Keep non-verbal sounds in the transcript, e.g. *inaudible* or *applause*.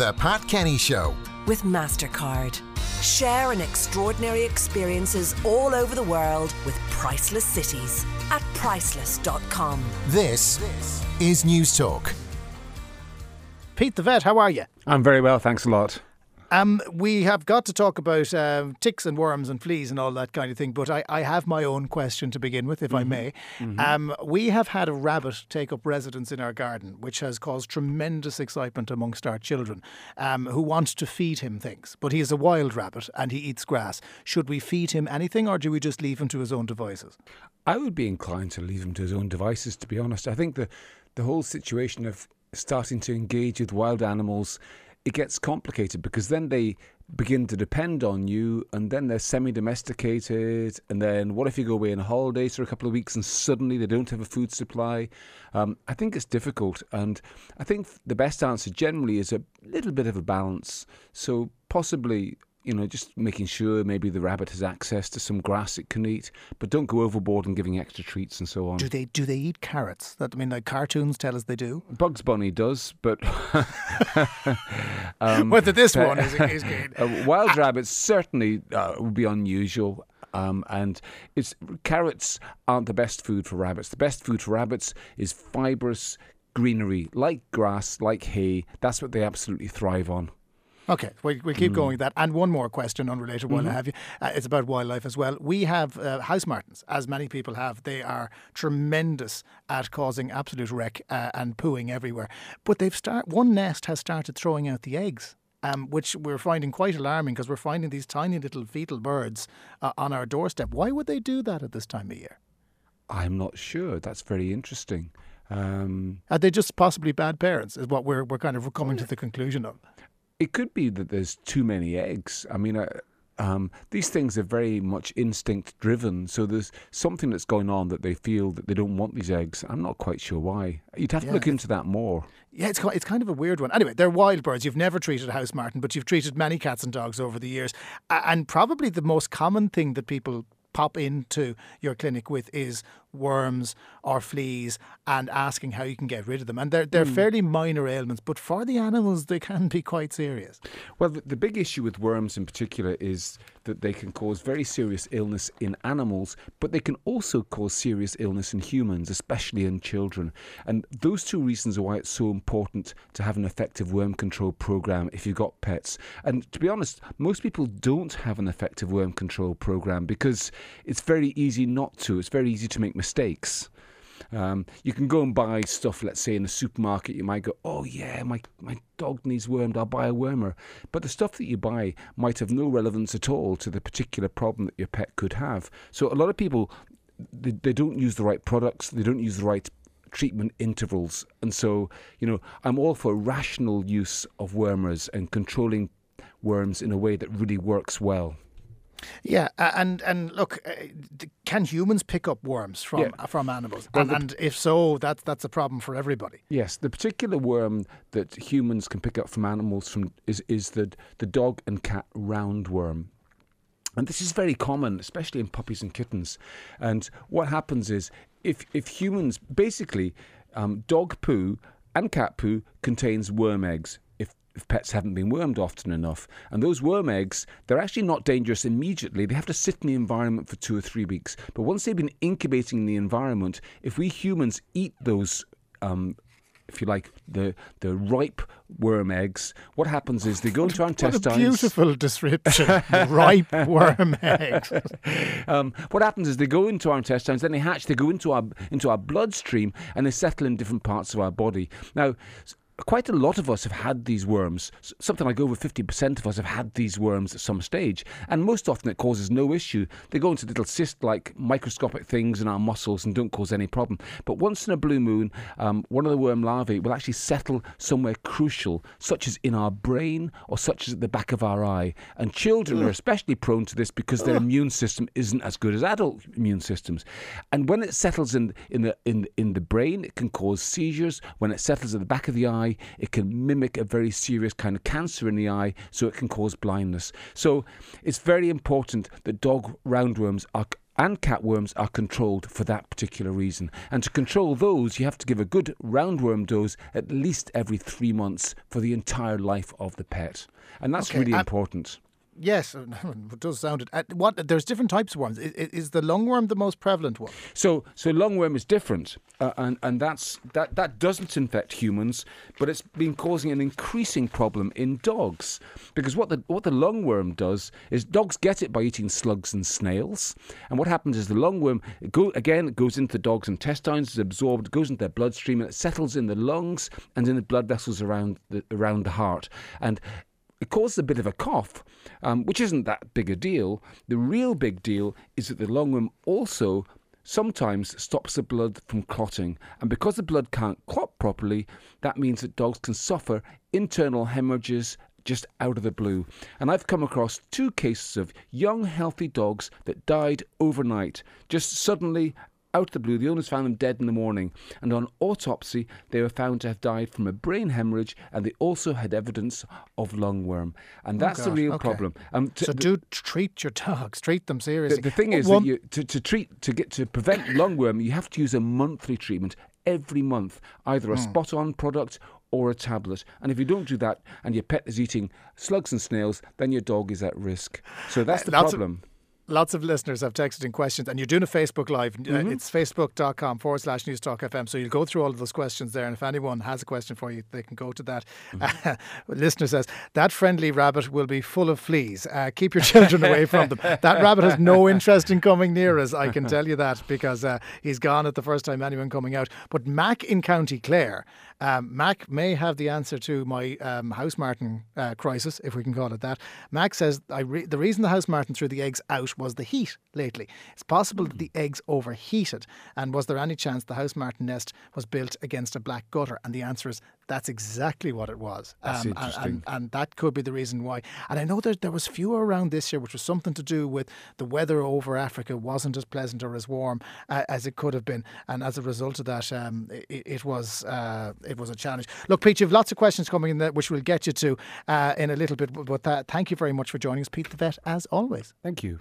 The Pat Kenny Show. with MasterCard. Share in extraordinary experiences all over the world with priceless cities at priceless.com. This is Newstalk. Pete the vet, how are you? I'm very well, thanks a lot. Um, we have got to talk about um, ticks and worms and fleas and all that kind of thing, but I, I have my own question to begin with, if I may. Um, we have had a rabbit take up residence in our garden, which has caused tremendous excitement amongst our children um, who want to feed him things. But he is a wild rabbit and he eats grass. Should we feed him anything or do we just leave him to his own devices? I would be inclined to leave him to his own devices, to be honest. I think the, the whole situation of starting to engage with wild animals, it gets complicated because then they begin to depend on you and then they're semi-domesticated and then what if you go away on holidays for a couple of weeks and suddenly they don't have a food supply? Um, i think it's difficult and i think the best answer generally is a little bit of a balance. So possibly you know, just making sure maybe the rabbit has access to some grass it can eat, but don't go overboard and giving extra treats and so on. Do they do they eat carrots? That I mean, like cartoons tell us they do. Bugs Bunny does, but *laughs* um, Whether this one is, is good. *laughs* uh, wild rabbits certainly uh, would be unusual. Um, and it's carrots aren't the best food for rabbits. The best food for rabbits is fibrous greenery, like grass, like hay. That's what they absolutely thrive on. Okay, we, we'll keep going with that. And one more question unrelated while I have you. Uh, it's about wildlife as well. We have uh, house martins, as many people have. They are tremendous at causing absolute wreck uh, and pooing everywhere. But they've start one nest has started throwing out the eggs. Um, which we're finding quite alarming because we're finding these tiny little fetal birds uh, on our doorstep. Why would they do that at this time of year? I'm not sure. That's very interesting. Um, Are they just possibly bad parents? Is what we're we're kind of coming to the conclusion of. It could be that there's too many eggs. I mean, uh, um, these things are very much instinct driven. So there's something that's going on that they feel that they don't want these eggs. I'm not quite sure why. You'd have to Yeah, look into that more. Yeah, it's ki- it's kind of a weird one. Anyway, they're wild birds. You've never treated a house martin, but you've treated many cats and dogs over the years. And probably the most common thing that people pop into your clinic with is worms or fleas and asking how you can get rid of them. And they're they're hmm. fairly minor ailments, but for the animals they can be quite serious. Well, the, the big issue with worms in particular is that they can cause very serious illness in animals, but they can also cause serious illness in humans, especially in children. And those two reasons are why it's so important to have an effective worm control program if you've got pets. And to be honest, most people don't have an effective worm control program because it's very easy not to. It's very easy to make mistakes. Um, you can go and buy stuff, let's say in a supermarket, you might go, oh yeah, my, my dog needs wormed, I'll buy a wormer. But the stuff that you buy might have no relevance at all to the particular problem that your pet could have. So a lot of people, they, they don't use the right products, they don't use the right treatment intervals. And so, you know, I'm all for rational use of wormers and controlling worms in a way that really works well. Yeah, and and look, uh, can humans pick up worms from Yeah. from animals? Well, and, and if so, that's that's a problem for everybody. Yes, the particular worm that humans can pick up from animals from is, is the the dog and cat roundworm. And this is very common, especially in puppies and kittens. And what happens is, if if humans basically, um, dog poo and cat poo contains worm eggs. If pets haven't been wormed often enough, and those worm eggs, they're actually not dangerous immediately. They have to sit in the environment for two or three weeks. But once they've been incubating in the environment, if we humans eat those um, if you like, the the ripe worm eggs. What happens is they go into our *laughs* What a intestines. beautiful description. Ripe *laughs* worm eggs. *laughs* Um, what happens is they go into our intestines, then they hatch. They go into our into our bloodstream, and they settle in different parts of our body. Now. Quite a lot of us have had these worms. Something like over 50% of us have had these worms at some stage. And most often it causes no issue. They go into little cyst like microscopic things in our muscles and don't cause any problem. But once in a blue moon, um, one of the worm larvae will actually settle somewhere crucial, such as in our brain or such as at the back of our eye. And children are especially prone to this because their immune system isn't as good as adult immune systems. And when it settles in in the in in the brain, it can cause seizures. When it settles at the back of the eye, it can mimic a very serious kind of cancer in the eye, so it can cause blindness. So it's very important that dog roundworms are and catworms are controlled for that particular reason. And to control those, you have to give a good roundworm dose at least every three months for the entire life of the pet. And that's Okay, really uh, important. Yes, *laughs* it does sound it. What? There's different types of worms. Is, is the lungworm the most prevalent one? So, so lungworm is different, uh, and and that's that that doesn't infect humans, but it's been causing an increasing problem in dogs because what the what the lungworm does is dogs get it by eating slugs and snails, and what happens is the lungworm go again it goes into the dog's intestines, is absorbed, goes into their bloodstream, and it settles in the lungs and in the blood vessels around the around the heart, and it causes a bit of a cough, um, which isn't that big a deal. The real big deal is that the lungworm also sometimes stops the blood from clotting. And because the blood can't clot properly, that means that dogs can suffer internal hemorrhages just out of the blue. And I've come across two cases of young, healthy dogs that died overnight, just suddenly out of the blue. The owners found them dead in the morning, and on autopsy, they were found to have died from a brain hemorrhage, and they also had evidence of lungworm. And that's the real okay. problem. Um, So the- do treat your dogs. Treat them seriously. the thing is that you, to, to treat to get to prevent *coughs* lungworm, you have to use a monthly treatment every month, either a Hmm. spot-on product or a tablet. And if you don't do that, and your pet is eating slugs and snails, then your dog is at risk. So that's the of- problem. Lots of listeners have texted in questions, and you're doing a Facebook Live. Uh, Mm-hmm. It's facebook.com forward slash news talk FM. So you'll go through all of those questions there. And if anyone has a question for you, they can go to that. Mm-hmm. *laughs* listener says, That friendly rabbit will be full of fleas. Uh, keep your children away from them. *laughs* That rabbit has no interest in coming near us. I can tell you that because uh, he's gone at the first time anyone coming out. But Mac in County Clare, um, Mac may have the answer to my um, house martin uh, crisis, if we can call it that. Mac says I re- the reason the house martin threw the eggs out was the heat lately. It's possible that the hmm. eggs overheated. And was there any chance the house martin nest was built against a black gutter? And the answer is that's exactly what it was. That's Um, and- interesting. And, and that could be the reason why. And I know that there was fewer around this year, which was something to do with the weather over Africa wasn't as pleasant or as warm uh, as it could have been, and as a result of that, um, it, it was uh, it was a challenge. Look, Pete, you've lots of questions coming in, there, which we'll get you to uh, in a little bit. But uh, thank you very much for joining us, Pete the Vet, as always. Thank you.